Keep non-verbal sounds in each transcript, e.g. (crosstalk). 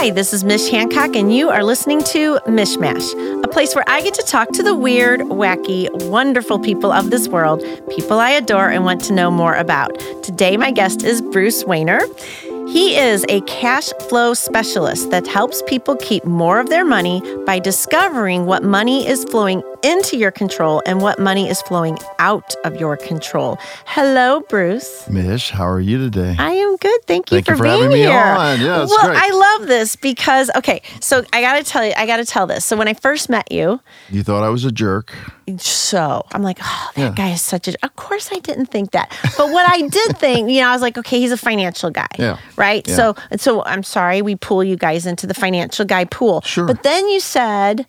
Hi, this is Mish Hancock, and you are listening to Mishmash, a place where I get to talk to the weird, wacky, wonderful people of this world, people I adore and want to know more about. Today, my guest is Bruce Wehner. He is a cash flow specialist that helps people keep more of their money by discovering what money is flowing into your control and what money is flowing out of your control. Hello, Bruce. Mish, how are you today? I am good. Thank you Thank for, you for being here. Yeah, well, great. I love this because okay, so I got to tell you, I got to tell this. So when I first met you, You thought I was a jerk. so I'm like, oh, that Yeah. guy is such a. Of course, I didn't think that, but what I did (laughs) think, you know, I was like, okay, he's a financial guy, Yeah. right? Yeah. So, so I'm sorry, we pull you guys into the financial guy pool, Sure. But then you said.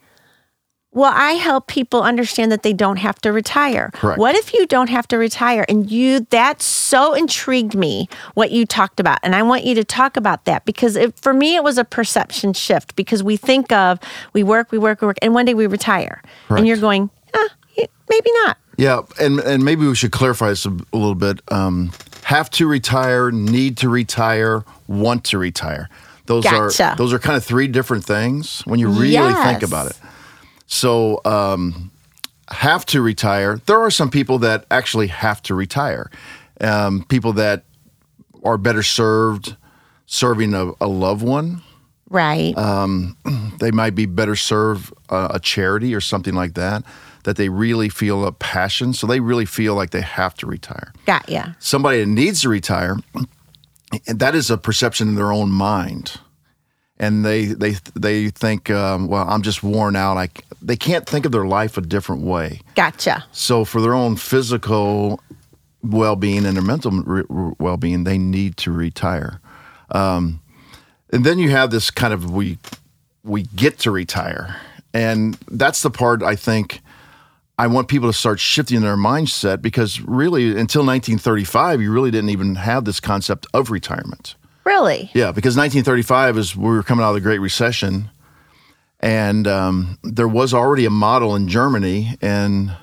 Well, I help people understand that they don't have to retire. Correct. What if you don't have to retire? And you, that so intrigued me what you talked about. And I want you to talk about that because it, for me, it was a perception shift because we think of we work, we work, we work, and one day we retire. And you're going, eh, maybe not. Yeah, and and maybe we should clarify this a, a little bit. Um, have to retire, need to retire, want to retire. Those Gotcha. are those are kind of three different things when you really think about it. So, um, have to retire. There are some people that actually have to retire. Um, people that are better served serving a, a loved one. Right. (clears throat) they might be better serve uh, a charity or something like that that they really feel a passion so they really feel like they have to retire Got ya. somebody that needs to retire and (clears throat) that is a perception in their own mind and they they they think um, well i'm just worn out i they can't think of their life a different way Gotcha. so for their own physical well-being and their mental re- re- well-being, they need to retire. Um, and then you have this kind of we we get to retire, and that's the part I think I want people to start shifting their mindset because really until 1935, you really didn't even have this concept of retirement. Really? Yeah, because 1935 is we were coming out of the Great Recession, and um, there was already a model in Germany, and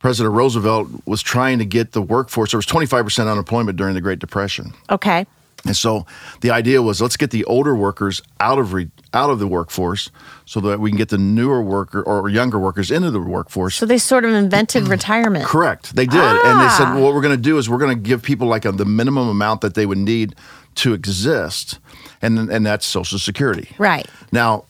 President Roosevelt was trying to get the workforce. There was 25 percent unemployment during the Great Depression, Okay. and so the idea was let's get the older workers out of re, out of the workforce so that we can get the newer worker or younger workers into the workforce. So they sort of invented retirement. Correct. They did. And they said, Ah. well, what we're going to do is we're going to give people like a, the minimum amount that they would need to exist. And, and that's Social Security. Right. Now,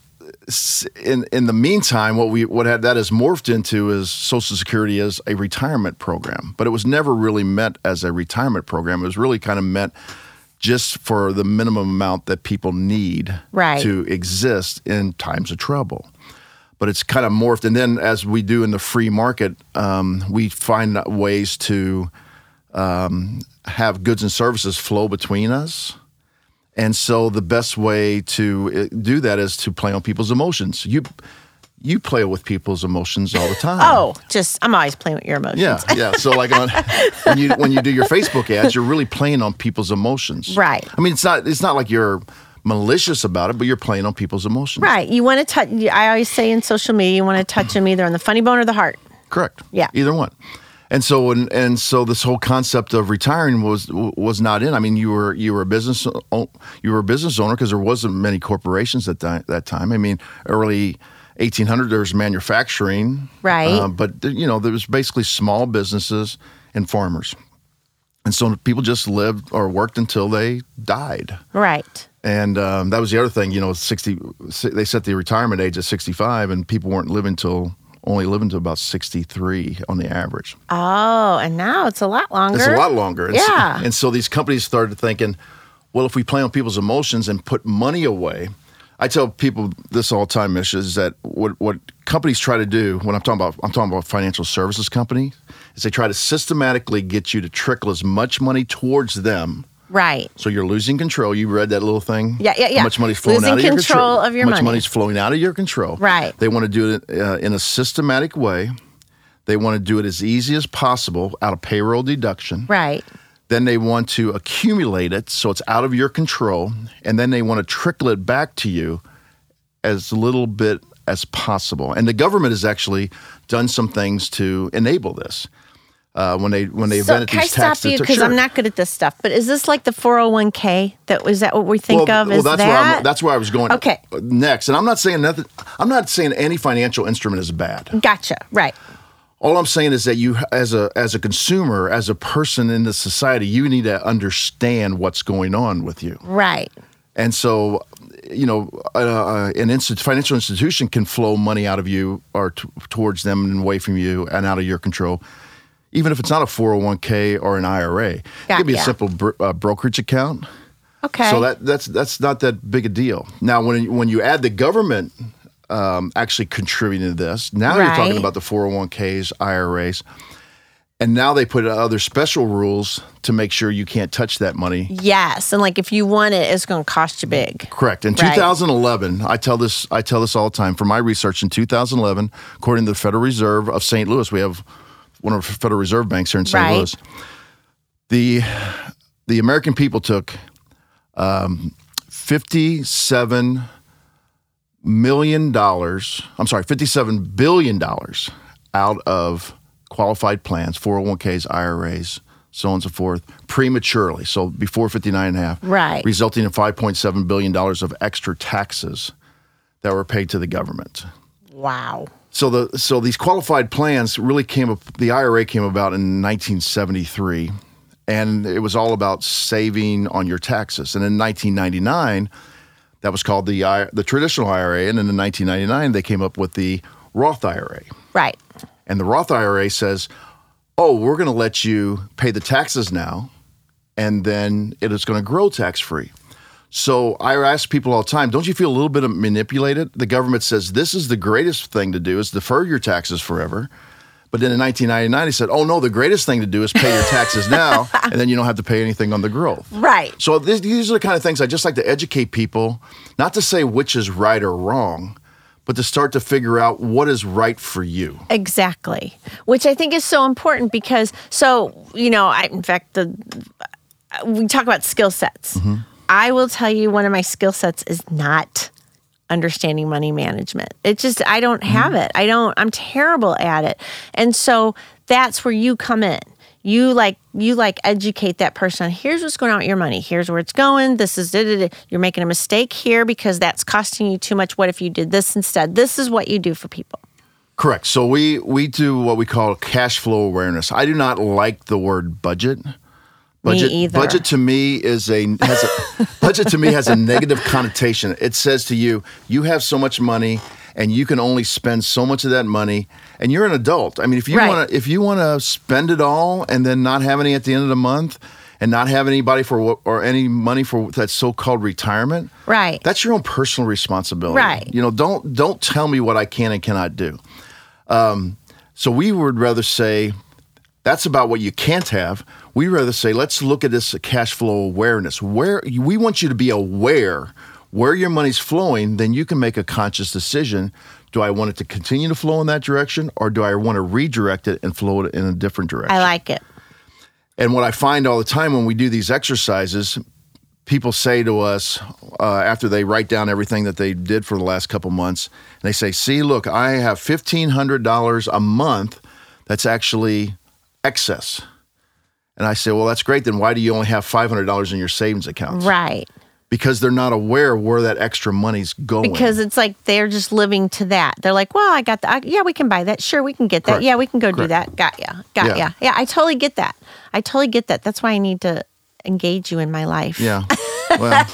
in, in the meantime, what we what had, that has morphed into is Social Security as a retirement program, but it was never really meant as a retirement program. It was really kind of meant just for the minimum amount that people need Right. to exist in times of trouble. But it's kind of morphed, and then as we do in the free market, um, we find ways to um, have goods and services flow between us. And so the best way to uh, do that is to play on people's emotions. You you play with people's emotions all the time. Oh, just I'm always playing with your emotions. Yeah, yeah. So like on (laughs) when you when you do your Facebook ads, you're really playing on people's emotions. Right. I mean, it's not it's not like you're malicious about it, but you're playing on people's emotions. Right. You want to touch. I always say in social media, you want to touch them either on the funny bone or the heart. Correct. Yeah. Either one. And so and, and so this whole concept of retiring was was not in. I mean, you were you were a business you were a business owner because there wasn't many corporations at that, that time. I mean, early 1800 there was manufacturing, Right. Uh, but you know there was basically small businesses and farmers, and so people just lived or worked until they died. Right. And um, that was the other thing, you know, 60, they set the retirement age at 65, and people weren't living till only living to about 63 on the average. Oh, and now it's a lot longer. It's a lot longer. And so- Yeah. and so these companies started thinking, well, if we play on people's emotions and put money away, I tell people this all the time, Mish, is that what, what companies try to do when I'm talking about I'm talking about financial services companies is they try to systematically get you to trickle as much money towards them. Right. So you're losing control. You read that little thing. Yeah, yeah, yeah. How much money's flowing Losing out of your control of your How much money. money's flowing out of your control? Right. They want to do it uh, in a systematic way. They want to do it as easy as possible out of payroll deduction. Right. Then they want to accumulate it so it's out of your control, and then they want to trickle it back to you as little bit as possible. And the government has actually done some things to enable this. Uh, when they when they So invented can I these tax stop you because Sure. I'm not good at this stuff? But is this like the 401k? That was that what we think well, of? well, Is that's that where I'm, that's where I was going. Okay. Next, and I'm not saying nothing. I'm not saying any financial instrument is bad. gotcha? Right. All I'm saying is that you, as a as a consumer, as a person in the society, you need to understand what's going on with you. Right. And so, you know, uh, an instant financial institution can flow money out of you or t- towards them and away from you and out of your control, even if it's not a 401k or an IRA. It could be a simple br- uh, brokerage account. Okay. So that that's that's not that big a deal. Now, when when you add the government um, actually contributing to this, now you're talking about the 401ks, IRAs, and now they put other special rules to make sure you can't touch that money. yes, and like if you want it, it's going to cost you big. Correct. In Right. 2011, I tell this I tell this all the time. For my research in 2011, according to the Federal Reserve of St. Louis, we have one of the Federal Reserve banks here in St. Right. Louis. The the American people took um, 57 million dollars. I'm sorry, 57 billion dollars out of qualified plans, 401ks, IRAs, so on and so forth, prematurely. So before 59 and a half Right. resulting in $5.7 billion of extra taxes that were paid to the government. Wow. So the so these qualified plans really came up. The IRA came about in 1973, and it was all about saving on your taxes. And in 1999, that was called the the traditional IRA, and then in 1999 they came up with the Roth IRA. Right. And the Roth IRA says, "Oh, we're going to let you pay the taxes now, and then it is going to grow tax free." So I ask people all the time, "Don't you feel a little bit manipulated?" The government says this is the greatest thing to do is defer your taxes forever. But then in 1999, he said, "Oh no, the greatest thing to do is pay your taxes now, (laughs) and then you don't have to pay anything on the growth." Right. So this, these are the kind of things I just like to educate people, not to say which is right or wrong, but to start to figure out what is right for you. Exactly. Which I think is so important because so, you know, I in fact the we talk about skill sets. Mm-hmm. I will tell you one of my skill sets is not understanding money management. It just I don't have Mm-hmm. it. I don't I'm terrible at it. And so that's where you come in. You like you like educate that person here's what's going on with your money. Here's where it's going. This is it. You're making a mistake here because that's costing you too much. What if you did this instead? This is what you do for people. Correct. So we we do what we call cash flow awareness. I do not like the word budget. Budget, either. budget to me is a has a (laughs) budget to me has a negative connotation. It says to you, you have so much money and you can only spend so much of that money and you're an adult. I mean, if you Right. want to if you want to spend it all and then not have any at the end of the month and not have anybody for what- or any money for that so-called retirement, Right. that's your own personal responsibility. Right. You know, don't don't tell me what I can and cannot do. Um, so we would rather say that's about what you can't have. We rather say let's look at this cash flow awareness. Where we want you to be aware where your money's flowing, then you can make a conscious decision. Do I want it to continue to flow in that direction, or do I want to redirect it and flow it in a different direction? I like it. And what I find all the time when we do these exercises, people say to us uh, after they write down everything that they did for the last couple months, and they say, "See, look, I have fifteen hundred dollars a month. That's actually excess." And I say, "Well, that's great. Then why do you only have five hundred dollars in your savings account?" Right. Because they're not aware where that extra money's going. Because it's like they're just living to that. They're like, well, I got that. Yeah, we can buy that. Sure, we can get that. Correct. Yeah, we can go do that. Got ya. Got Yeah. ya. Yeah, I totally get that. I totally get that. That's why I need to engage you in my life. Yeah. (laughs) Well,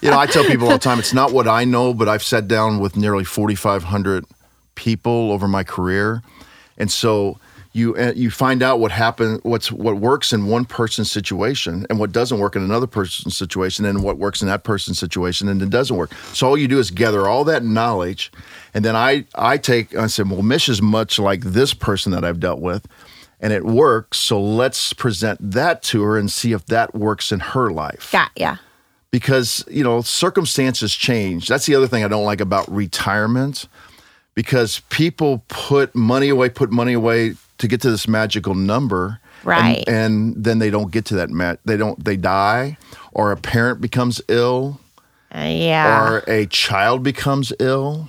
you know, I tell people all the time, it's not what I know, but I've sat down with nearly 4,500 people over my career. And so you uh, you find out what happened, what's what works in one person's situation and what doesn't work in another person's situation and what works in that person's situation and it doesn't work. So all you do is gather all that knowledge and then I I take I said, well, Mish is much like this person that I've dealt with and it works. So let's present that to her and see if that works in her life. Got ya. Because, you know, circumstances change. That's the other thing I don't like about retirement because people put money away, put money away to get to this magical number. and- Right. And, then they don't get to that mat. They don't, they die or a parent becomes ill Uh, yeah. or a child becomes ill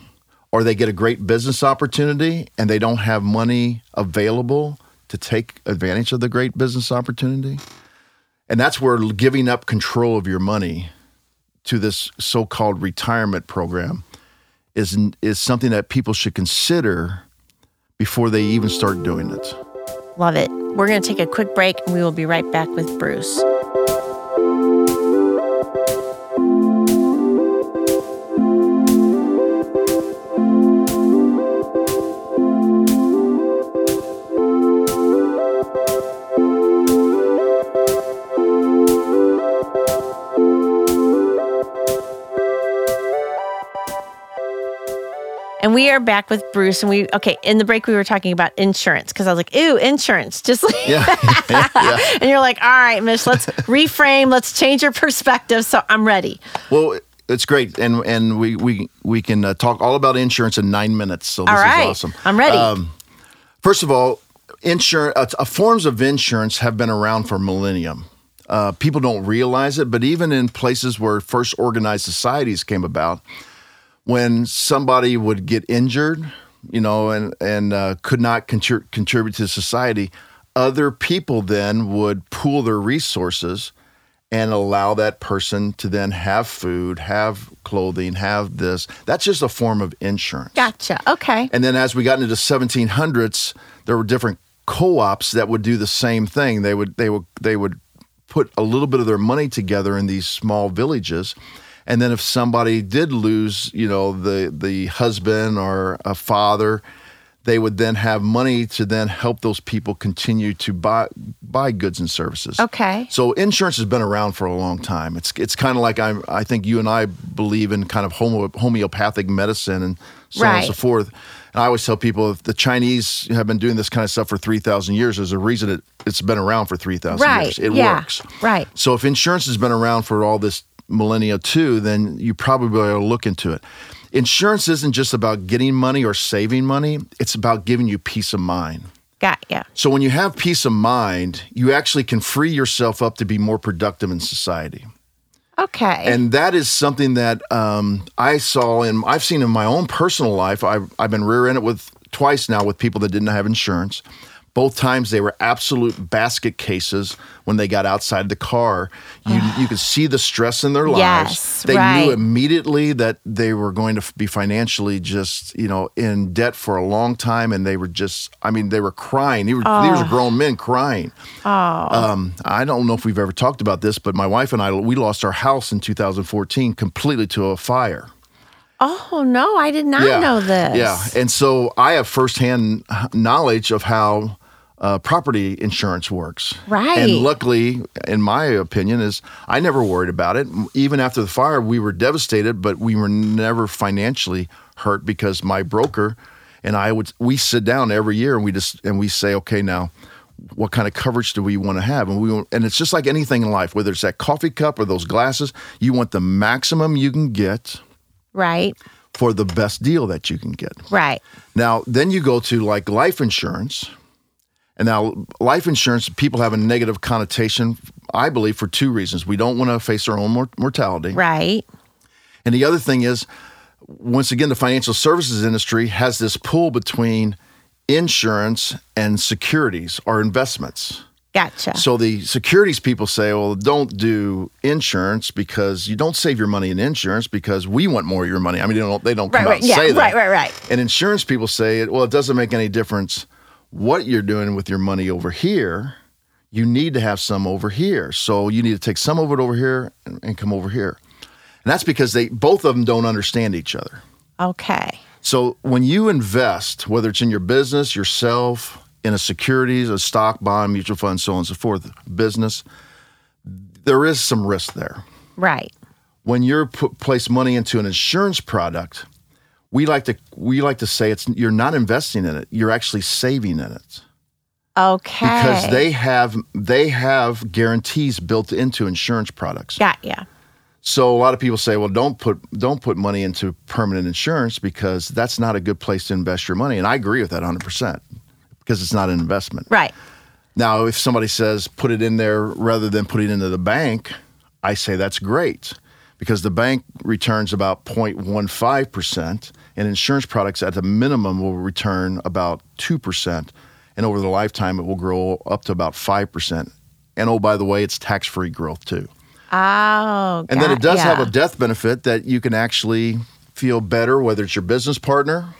or they get a great business opportunity and they don't have money available to take advantage of the great business opportunity. And that's where giving up control of your money to this so-called retirement program is is something that people should consider before they even start doing it. Love it. We're going to take a quick break and we will be right back with Bruce. And we are back with Bruce. And we, okay, in the break, we were talking about insurance because I was like, ooh, insurance. Just like, Yeah. (laughs) yeah. and you're like, all right, Mish, let's reframe, let's change your perspective. So I'm ready. Well, it's great, and and we we we can uh, talk all about insurance in nine minutes. So this All right. is awesome. I'm ready. first of all, insurance uh, uh, forms of insurance have been around for millennium. Uh, people don't realize it, but even in places where first organized societies came about, when somebody would get injured, you know, and and uh, could not contri- contribute to society, other people then would pool their resources and allow that person to then have food, have clothing, have this. That's just a form of insurance. Gotcha. Okay. And then as we got into the 1700s, there were different co-ops that would do the same thing. They would they would they would put a little bit of their money together in these small villages. And then if somebody did lose, you know, the the husband or a father, they would then have money to then help those people continue to buy buy goods and services. Okay. So insurance has been around for a long time. It's it's kind of like I I think you and I believe in kind of homo, homeopathic medicine and so on and so forth. And I always tell people if the Chinese have been doing this kind of stuff for three thousand years, there's a reason it it's been around for three thousand Right. years. It yeah. works. Right. So if insurance has been around for all this millennia too, then you probably ought to look into it. Insurance isn't just about getting money or saving money; it's about giving you peace of mind. Got ya. So when you have peace of mind, you actually can free yourself up to be more productive in society. Okay. And that is something that um, I saw and I've seen in my own personal life. I've, I've been rear-ended with twice now with people that didn't have insurance. Both times they were absolute basket cases when they got outside the car. You (sighs) you could see the stress in their lives. Yes, they right. knew immediately that they were going to be financially just you know in debt for a long time, and they were just I mean they were crying. They were, These were grown men crying. Oh. Um, I don't know if we've ever talked about this, but my wife and I we lost our house in 2014 completely to a fire. oh, no, I did not know this. Yeah, and so I have firsthand knowledge of how uh, property insurance works. Right. And luckily, in my opinion, is I never worried about it. Even after the fire, we were devastated, but we were never financially hurt because my broker and I would we sit down every year and we just and we say, okay, now what kind of coverage do we want to have? And we want, and it's just like anything in life, whether it's that coffee cup or those glasses, you want the maximum you can get Right. for the best deal that you can get. Right. Now, then you go to like life insurance. And now, life insurance, people have a negative connotation, I believe, for two reasons. We don't want to face our own mor- mortality. Right. And the other thing is, once again, the financial services industry has this pull between insurance and securities or investments. Gotcha. So the securities people say, well, don't do insurance because you don't save your money in insurance because we want more of your money. I mean, they don't, they don't come right. out Right. and Yeah. say that. Right. Right. Right. And insurance people say, well, it doesn't make any difference what you're doing with your money over here. You need to have some over here. So you need to take some of it over here and, and come over here. And that's because they both of them don't understand each other. Okay. So when you invest, whether it's in your business, yourself, in a securities, a stock, bond, mutual fund, so on and so forth, business, there is some risk there. Right. When you're put, place money into an insurance product, we like to we like to say it's you're not investing in it, you're actually saving in it Okay. because they have they have guarantees built into insurance products. got ya. So a lot of people say, well, don't put don't put money into permanent insurance because that's not a good place to invest your money. And I agree with that 100% because it's not an investment. Right. Now, if somebody says put it in there rather than put it into the bank, I say that's great because the bank returns about 0.15% and insurance products at the minimum will return about 2%. and over the lifetime, it will grow up to about 5%. And oh, by the way, it's tax free growth too. Oh, And then it does have a death benefit that you can actually feel better, whether it's your business partner,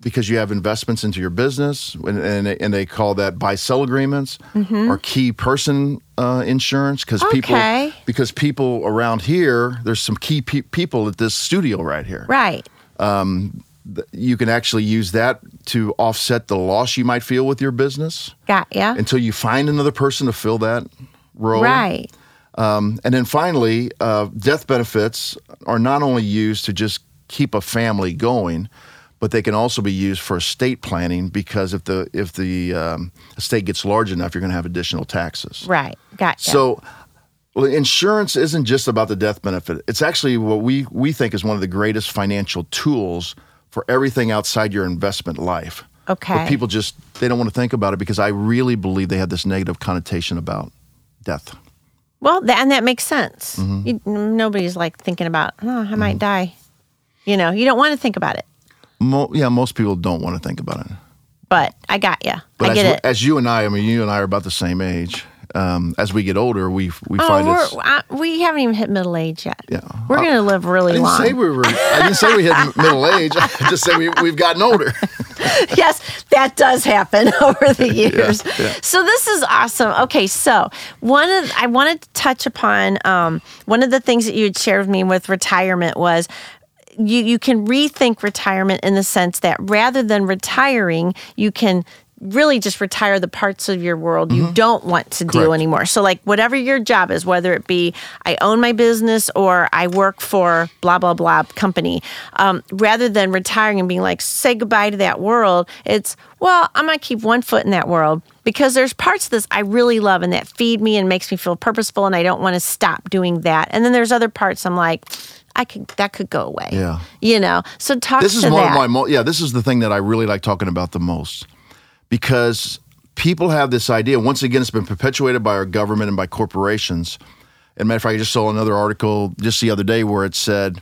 because you have investments into your business, and, and, and they call that buy sell agreements mm-hmm. or key person uh, insurance because people Mm-hmm. Because people around here there's some key pe- people at this studio right here. right. You can actually use that to offset the loss you might feel with your business Got ya. until you find another person to fill that role. Right. Um, and then finally, uh, death benefits are not only used to just keep a family going, but they can also be used for estate planning because if the if the um, estate gets large enough, you're going to have additional taxes. Right. Gotcha. So, well, insurance isn't just about the death benefit. It's actually what we we think is one of the greatest financial tools for everything outside your investment life. Okay. But people just they don't want to think about it because I really believe they have this negative connotation about death. Well, that, and that makes sense. Mm-hmm. You, nobody's like thinking about, oh, I might die. You know, you don't want to think about it. Mo- yeah, most people don't want to think about it. But I got you. But I as, get it. as you and I, I mean, you and I are about the same age. Um, as we get older, we we oh, find it's. uh, we haven't even hit middle age yet. Yeah. We're I- going to live really long. I didn't long. say we were. I didn't say we hit middle age. I just said we, we've gotten older. (laughs) yes, that does happen (laughs) over the years. yeah. So this is awesome. Okay, so one of I wanted to touch upon um, one of the things that you had shared with me with retirement was you you can rethink retirement in the sense that rather than retiring, you can really just retire the parts of your world you don't want to do anymore. So like whatever your job is, whether it be I own my business or I work for blah blah blah company, um, rather than retiring and being like say goodbye to that world, it's well I'm gonna keep one foot in that world because there's parts of this I really love and that feed me and makes me feel purposeful and I don't want to stop doing that. And then there's other parts I'm like I could that could go away. Yeah. You know. So talk this is one that. of my mo- yeah. This is the thing that I really like talking about the most because people have this idea. Once again, it's been perpetuated by our government and by corporations. And matter of fact, I just saw another article just the other day where it said,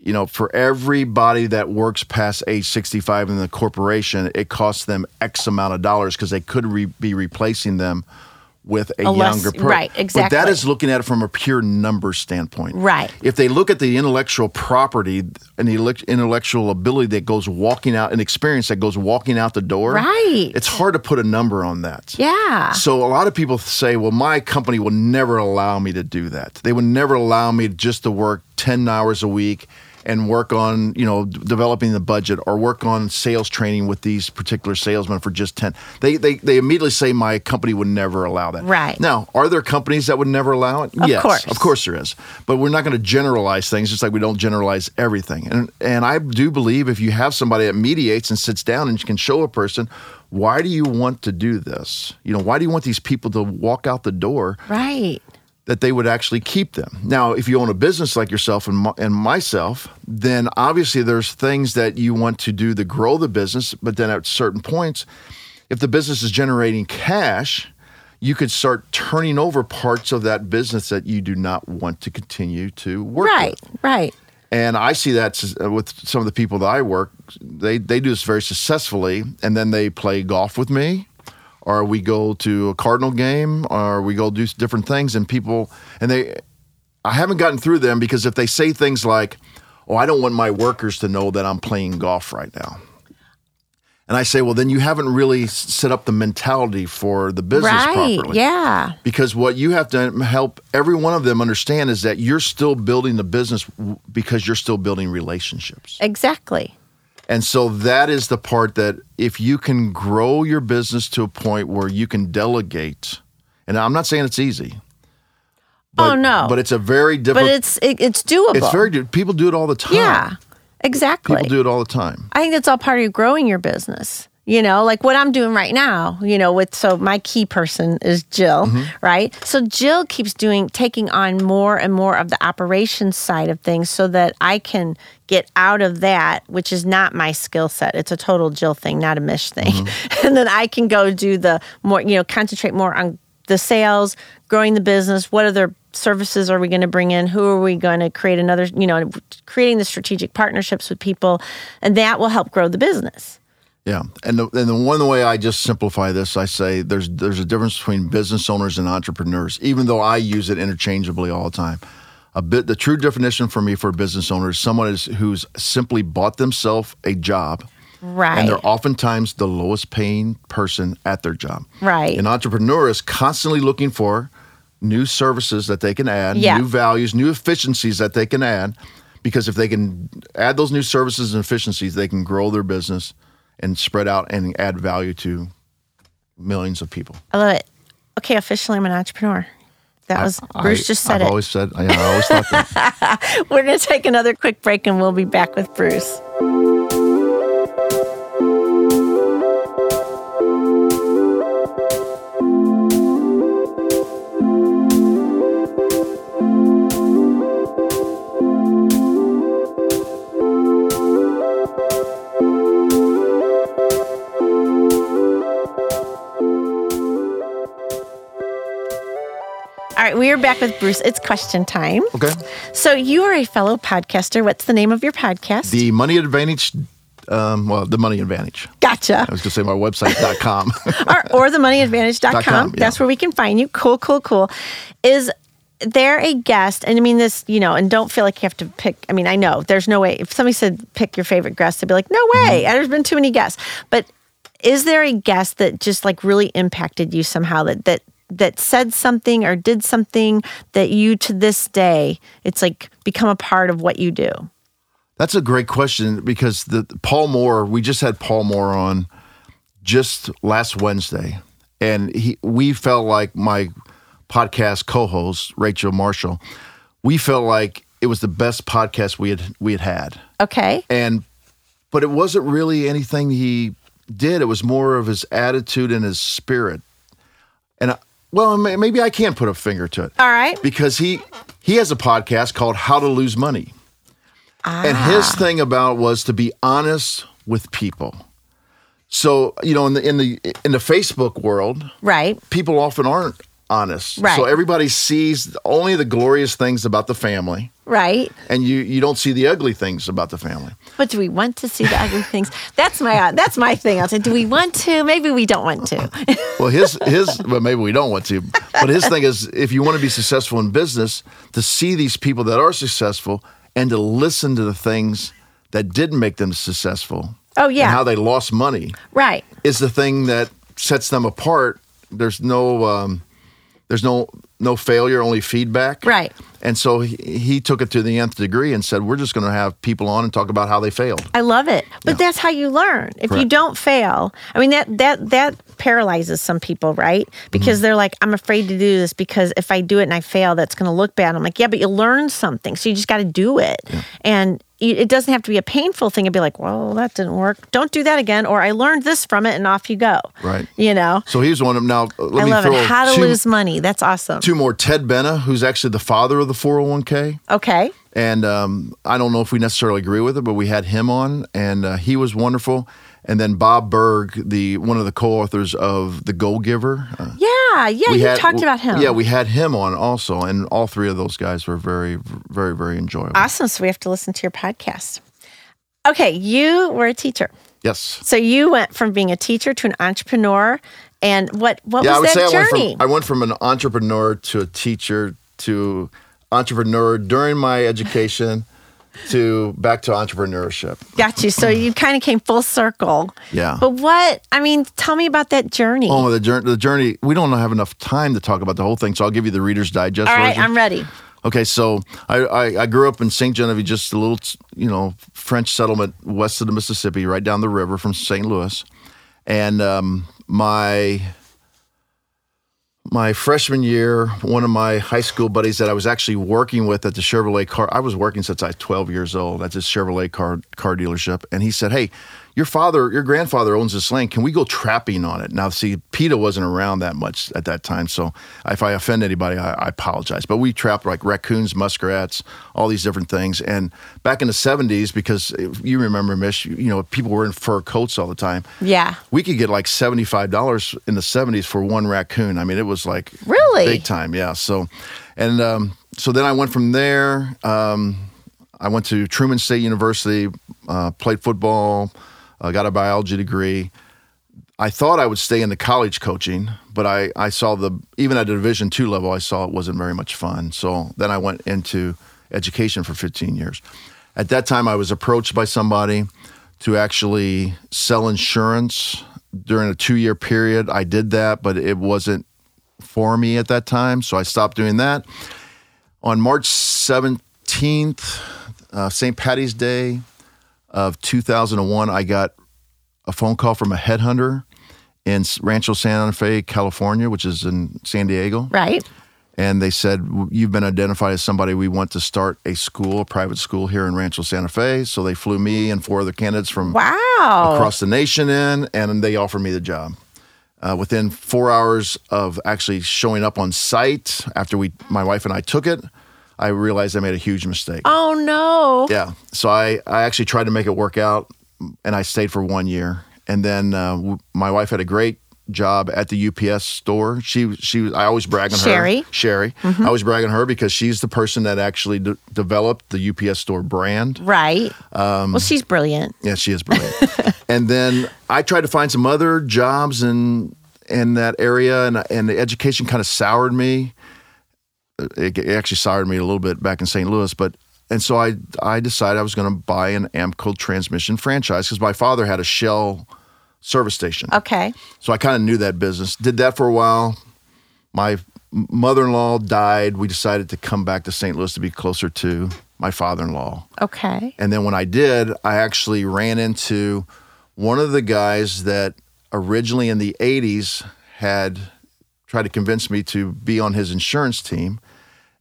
you know, for everybody that works past age 65 in the corporation, it costs them X amount of dollars because they could re- be replacing them with a, A younger person. right, exactly. But that is looking at it from a pure number standpoint. Right. If they look at the intellectual property and the intellectual ability that goes walking out, an experience that goes walking out the door, Right. It's hard to put a number on that. yeah. So a lot of people say, well, my company will never allow me to do that. They would never allow me just to work 10 hours a week and work on, you know, d- developing the budget or work on sales training with these particular salesmen for just 10. They they they immediately say my company would never allow that. Right. Now, are there companies that would never allow it? Of yes. course. Of course there is. But we're not going to generalize things just like we don't generalize everything. And and I do believe if you have somebody that mediates and sits down and can show a person why do you want to do this? You know, why do you want these people to walk out the door right. That they would actually keep them? Now, if you own a business like yourself and, my, and myself, then obviously there's things that you want to do to grow the business, but then at certain points, if the business is generating cash, you could start turning over parts of that business that you do not want to continue to work Right. with. Right. And I see that uh, with some of the people that I work, they they do this very successfully, and then they play golf with me, or we go to a Cardinal game, or we go do different things, and people and they, I haven't gotten through them because if they say things like, "Oh, I don't want my workers to know that I'm playing golf right now," and I say, "Well, then you haven't really set up the mentality for the business right. properly." Yeah. Because what you have to help every one of them understand is that you're still building the business because you're still building relationships. Exactly. And so that is the part that if you can grow your business to a point where you can delegate, and I'm not saying it's easy. Oh, no. But it's a very difficult. But it's it, it's doable. it's very people do it all the time. yeah. Exactly. people do it all the time. I think it's all part of growing your business. You know, like what I'm doing right now, you know, with so my key person is Jill, Mm-hmm. right? So Jill keeps doing taking on more and more of the operations side of things so that I can get out of that, which is not my skill set. It's a total Jill thing, not a Mish thing. Mm-hmm. (laughs) and then I can go do the more, you know, concentrate more on the sales, growing the business, what other services are we going to bring in? Who are we going to create another, you know, creating the strategic partnerships with people and that will help grow the business. Yeah, and the, and the one way I just simplify this, I say there's there's a difference between business owners and entrepreneurs, even though I use it interchangeably all the time. A bit the true definition for me for a business owner is someone is, who's simply bought themselves a job, Right. and they're oftentimes the lowest paying person at their job. Right. An entrepreneur is constantly looking for new services that they can add, Yeah. new values, new efficiencies that they can add. Because if they can add those new services and efficiencies, they can grow their business and spread out and add value to millions of people. I love it. Okay, officially, I'm an entrepreneur. That was Bruce I, just said I've it. always said, yeah, I always thought that. (laughs) We're going to take another quick break and we'll be back with Bruce. All right, we are back with Bruce. It's question time. Okay. So you are a fellow podcaster. What's the name of your podcast? The Money Advantage, um, well, the Money Advantage. gotcha. I was going to say my website.com. (laughs) or, or themoneyadvantage.com. com, yeah. That's where we can find you. Cool, cool, cool. Is there a guest? And I mean this, you know, and don't feel like you have to pick. I mean, I know there's no way. If somebody said pick your favorite guest, I'd be like, no way. Mm-hmm. There's been too many guests. But is there a guest that just like really impacted you somehow that that that said something or did something that you to this day it's like become a part of what you do? That's a great question because the Paul Moore, we just had Paul Moore on just last Wednesday, and he we felt like my podcast co-host Rachel Marshall, we felt like it was the best podcast we had we had had, Okay. and but it wasn't really anything he did. It was more of his attitude and his spirit, and I, well, maybe I can't put a finger to it All right. because he he has a podcast called How to Lose Money. And his ah. thing about was to be honest with people. So, you know, in the in the in the Facebook world, Right. people often aren't honest. Right. So everybody sees only the glorious things about the family Right. and you you don't see the ugly things about the family. But do we want to see the ugly things? That's my uh, that's my thing. I'll say, do we want to? Maybe we don't want to. (laughs) Well, his his well maybe we don't want to, but his thing is if you want to be successful in business, to see these people that are successful and to listen to the things that didn't make them successful. Oh, yeah. and how they lost money right. is the thing that sets them apart. There's no um, there's no no failure, only feedback. Right. And so he, he took it to the nth degree and said, "We're just going to have people on and talk about how they failed." I love it. But that's how you learn. If you don't fail, I mean that that that paralyzes some people, right? Mm-hmm. Because they're like, I'm afraid to do this because if I do it and I fail, that's going to look bad. I'm like, yeah, but you learn something, so you just got to do it. And you- it doesn't have to be a painful thing. It'd be like, well, that didn't work. Don't do that again. Or I learned this from it, and off you go. Right. You know. So he's one of them. Now, let I me love throw it. How to two, lose money. That's awesome. two more. Ted Benna, who's actually the father of the 401k. Okay. And um, I don't know if we necessarily agree with it, but we had him on, and uh, he was wonderful. And then Bob Burg, the one of the co-authors of The Go-Giver. Uh, Yeah, yeah. yeah, we You had- talked about him. Yeah, we had him on also, and all three of those guys were very, very, very enjoyable. Awesome. So we have to listen to your podcast. Okay, you were a teacher. yes. So you went from being a teacher to an entrepreneur. And what what Yeah, I would was that say I went, journey? from, I went from an entrepreneur to a teacher to entrepreneur during my education to back to entrepreneurship. Got you. So you kind of came full circle. Yeah. But what I mean, tell me about that journey. Oh, the journey, the journey. We don't have enough time to talk about the whole thing, so I'll give you the Reader's Digest All right, version. I'm ready. Okay, so I, I, I grew up in St. Genevieve, just a little, you know, French settlement west of the Mississippi, right down the river from St. Louis. And um, my my freshman year, one of my high school buddies that I was actually working with at the Chevrolet car, I was working since I was 12 years old at this Chevrolet car car dealership, and he said, "Hey, your father, your grandfather owns this land. Can we go trapping on it?" Now, see, PETA wasn't around that much at that time, so if I offend anybody, I, I apologize. But we trapped like raccoons, muskrats, all these different things. And back in the 70s, because you remember, Mish, you, know, people were in fur coats all the time Yeah. we could get like $75 in the 70s for one raccoon. I mean, it was like Really? big time. Yeah. So, and um, so then I went from there. Um, I went to Truman State University, uh, played football, I got a biology degree. I thought I would stay in the college coaching, but I, I saw the even at a Division two level, I saw it wasn't very much fun. So then I went into education for 15 years. At that time, I was approached by somebody to actually sell insurance during a two year period. I did that, but it wasn't for me at that time, so I stopped doing that. On March 17th, uh, St. Patty's Day of 2001, I got a phone call from a headhunter in Rancho Santa Fe, California, which is in San Diego. Right. And they said, You've been identified as somebody we want to start a school, a private school here in Rancho Santa Fe. So they flew me and four other candidates from Wow. across the nation in, and they offered me the job. Uh, within four hours of actually showing up on site, after we, my wife and I took it, I realized I made a huge mistake. Oh no. Yeah. So I, I actually tried to make it work out, and I stayed for one year. And then uh, w- my wife had a great job at the UPS store. She she was- I always brag on Sherry. her. Sherry. I always brag on her because she's the person that actually de- developed the UPS store brand. Right. Um, well, she's brilliant. Yeah, she is brilliant. (laughs) and then I tried to find some other jobs in in that area, and and the education kind of soured me. It, it actually soured me a little bit back in St. Louis, but and so I I decided I was going to buy an AAMCO transmission franchise because my father had a Shell service station. Okay. So I kind of knew that business. Did that for a while. My mother-in-law died. We decided to come back to St. Louis to be closer to my father-in-law. Okay. And then when I did, I actually ran into one of the guys that originally in the 80s had tried to convince me to be on his insurance team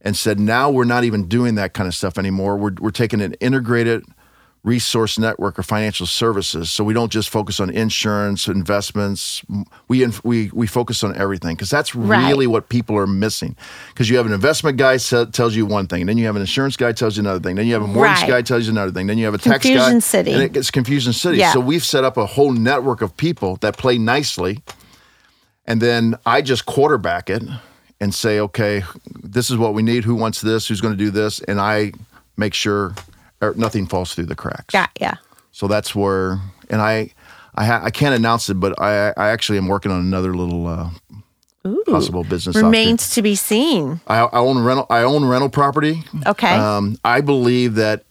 and said, now we're not even doing that kind of stuff anymore. We're, we're taking an integrated resource network of financial services. So we don't just focus on insurance, investments. We, we, we focus on everything because that's Right. really what people are missing. Because you have an investment guy se- tells you one thing, and then you have an insurance guy tells you another thing, then you have a mortgage Right. guy tells you another thing, then you have a tax guy. Confusion city. And it gets confusion city. Yeah. So we've set up a whole network of people that play nicely. And then I just quarterback it and say, okay, this is what we need. Who wants this? Who's going to do this? And I make sure er, nothing falls through the cracks. Got yeah. So that's where, and I, I, ha- I can't announce it, but I, I actually am working on another little uh, possible business. Remains to be seen. I, I own rental. I own rental property. Okay. Um, I believe that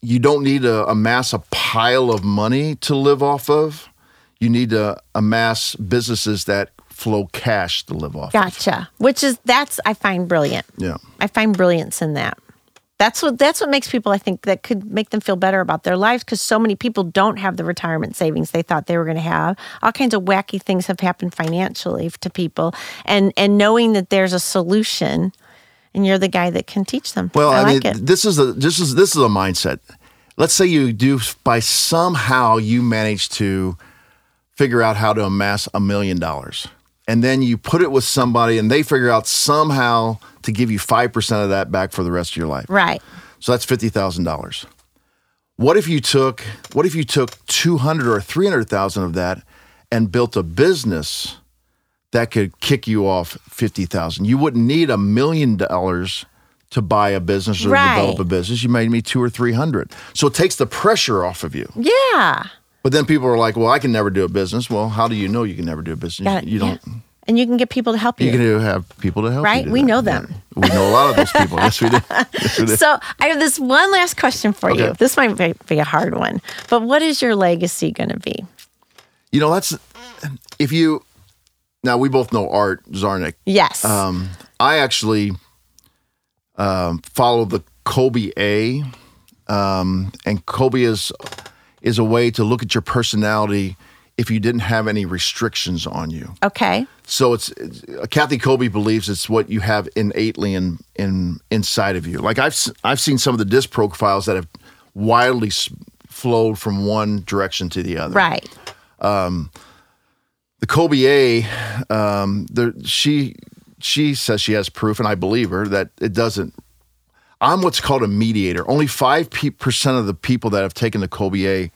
you don't need to amass a pile of money to live off of. You need to amass businesses that flow cash to live off. of. Gotcha. Which is that's I find brilliant. Yeah. I find brilliance in that. That's what that's what makes people I think that could make them feel better about their lives because so many people don't have the retirement savings they thought they were going to have. All kinds of wacky things have happened financially to people, and and knowing that there's a solution, and you're the guy that can teach them. Well, I, I, like mean, it. this is a this is this is a mindset. Let's say you do by somehow you manage to figure out how to amass a million dollars, and then you put it with somebody, and they figure out somehow to give you five percent of that back for the rest of your life. Right. So that's fifty thousand dollars. What if you took what if you took two hundred or three hundred thousand of that and built a business that could kick you off fifty thousand? You wouldn't need a million dollars to buy a business or Right. develop a business. You might need two or three hundred. So it takes the pressure off of you. Yeah. But then people are like, "Well, I can never do a business." Well, how do you know you can never do a business? Got you don't. Yeah. And you can get people to help you. You can have people to help. you Right? We that. know them. Yeah. We know a lot of those people. yes, we do. (laughs) Yes, we do. So I have this one last question for you. This might be, be a hard one, but what is your legacy going to be? You know, that's if you now we both know Art Zarnik. Yes. Um, I actually um, follow the Kolbe A, um, and Kolbe is is a way to look at your personality if you didn't have any restrictions on you. okay. So it's, it's Kathy Kolbe believes it's what you have innately in in inside of you. Like I've I've seen some of the disc profiles that have wildly s- flowed from one direction to the other Right. the Kolbe A, um, there, she she says she has proof, and I believe her that it doesn't. I'm what's called a mediator. Only five percent of the people that have taken the A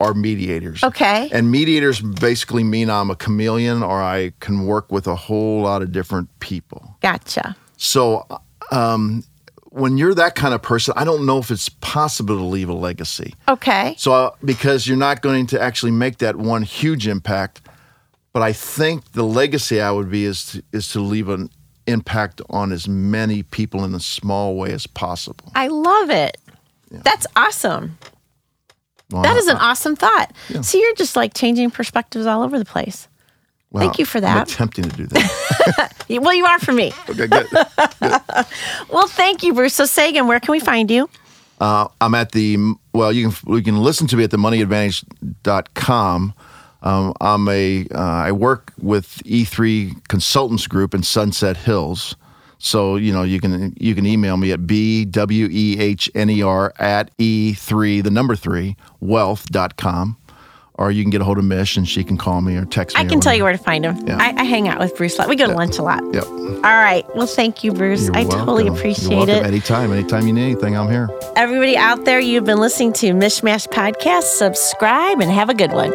are mediators. Okay. And mediators basically mean I'm a chameleon, or I can work with a whole lot of different people. Gotcha. So, um, when you're that kind of person, I don't know if it's possible to leave a legacy. Okay. So, uh, because you're not going to actually make that one huge impact, but I think the legacy I would be is to, is to leave an impact on as many people in a small way as possible. I love it. That's awesome. Well, That is I- an awesome thought. See, you're just like changing perspectives all over the place. thank you for that. I'm attempting to do that. (laughs) Well, you are for me. (laughs) okay, good. (laughs) Well, thank you, Bruce. So, Sagan, where can we find you? Uh, I'm at the well. You can you can listen to me at the moneyadvantage.com. Um, I'm a uh, I work with E3 Consultants Group in Sunset Hills. So you know you can you can email me at b w e h n e r at e three the number three wealth.com, or you can get a hold of Mish and she can call me or text me. I can tell you where to find him. Yeah. I, I hang out with Bruce. a lot. We go to lunch a lot. Yep. All right. Well, thank you, Bruce. You're I totally appreciate You're welcome it. Anytime, anytime you need anything, I'm here. Everybody out there, you've been listening to Mishmash Podcast. Subscribe and have a good one.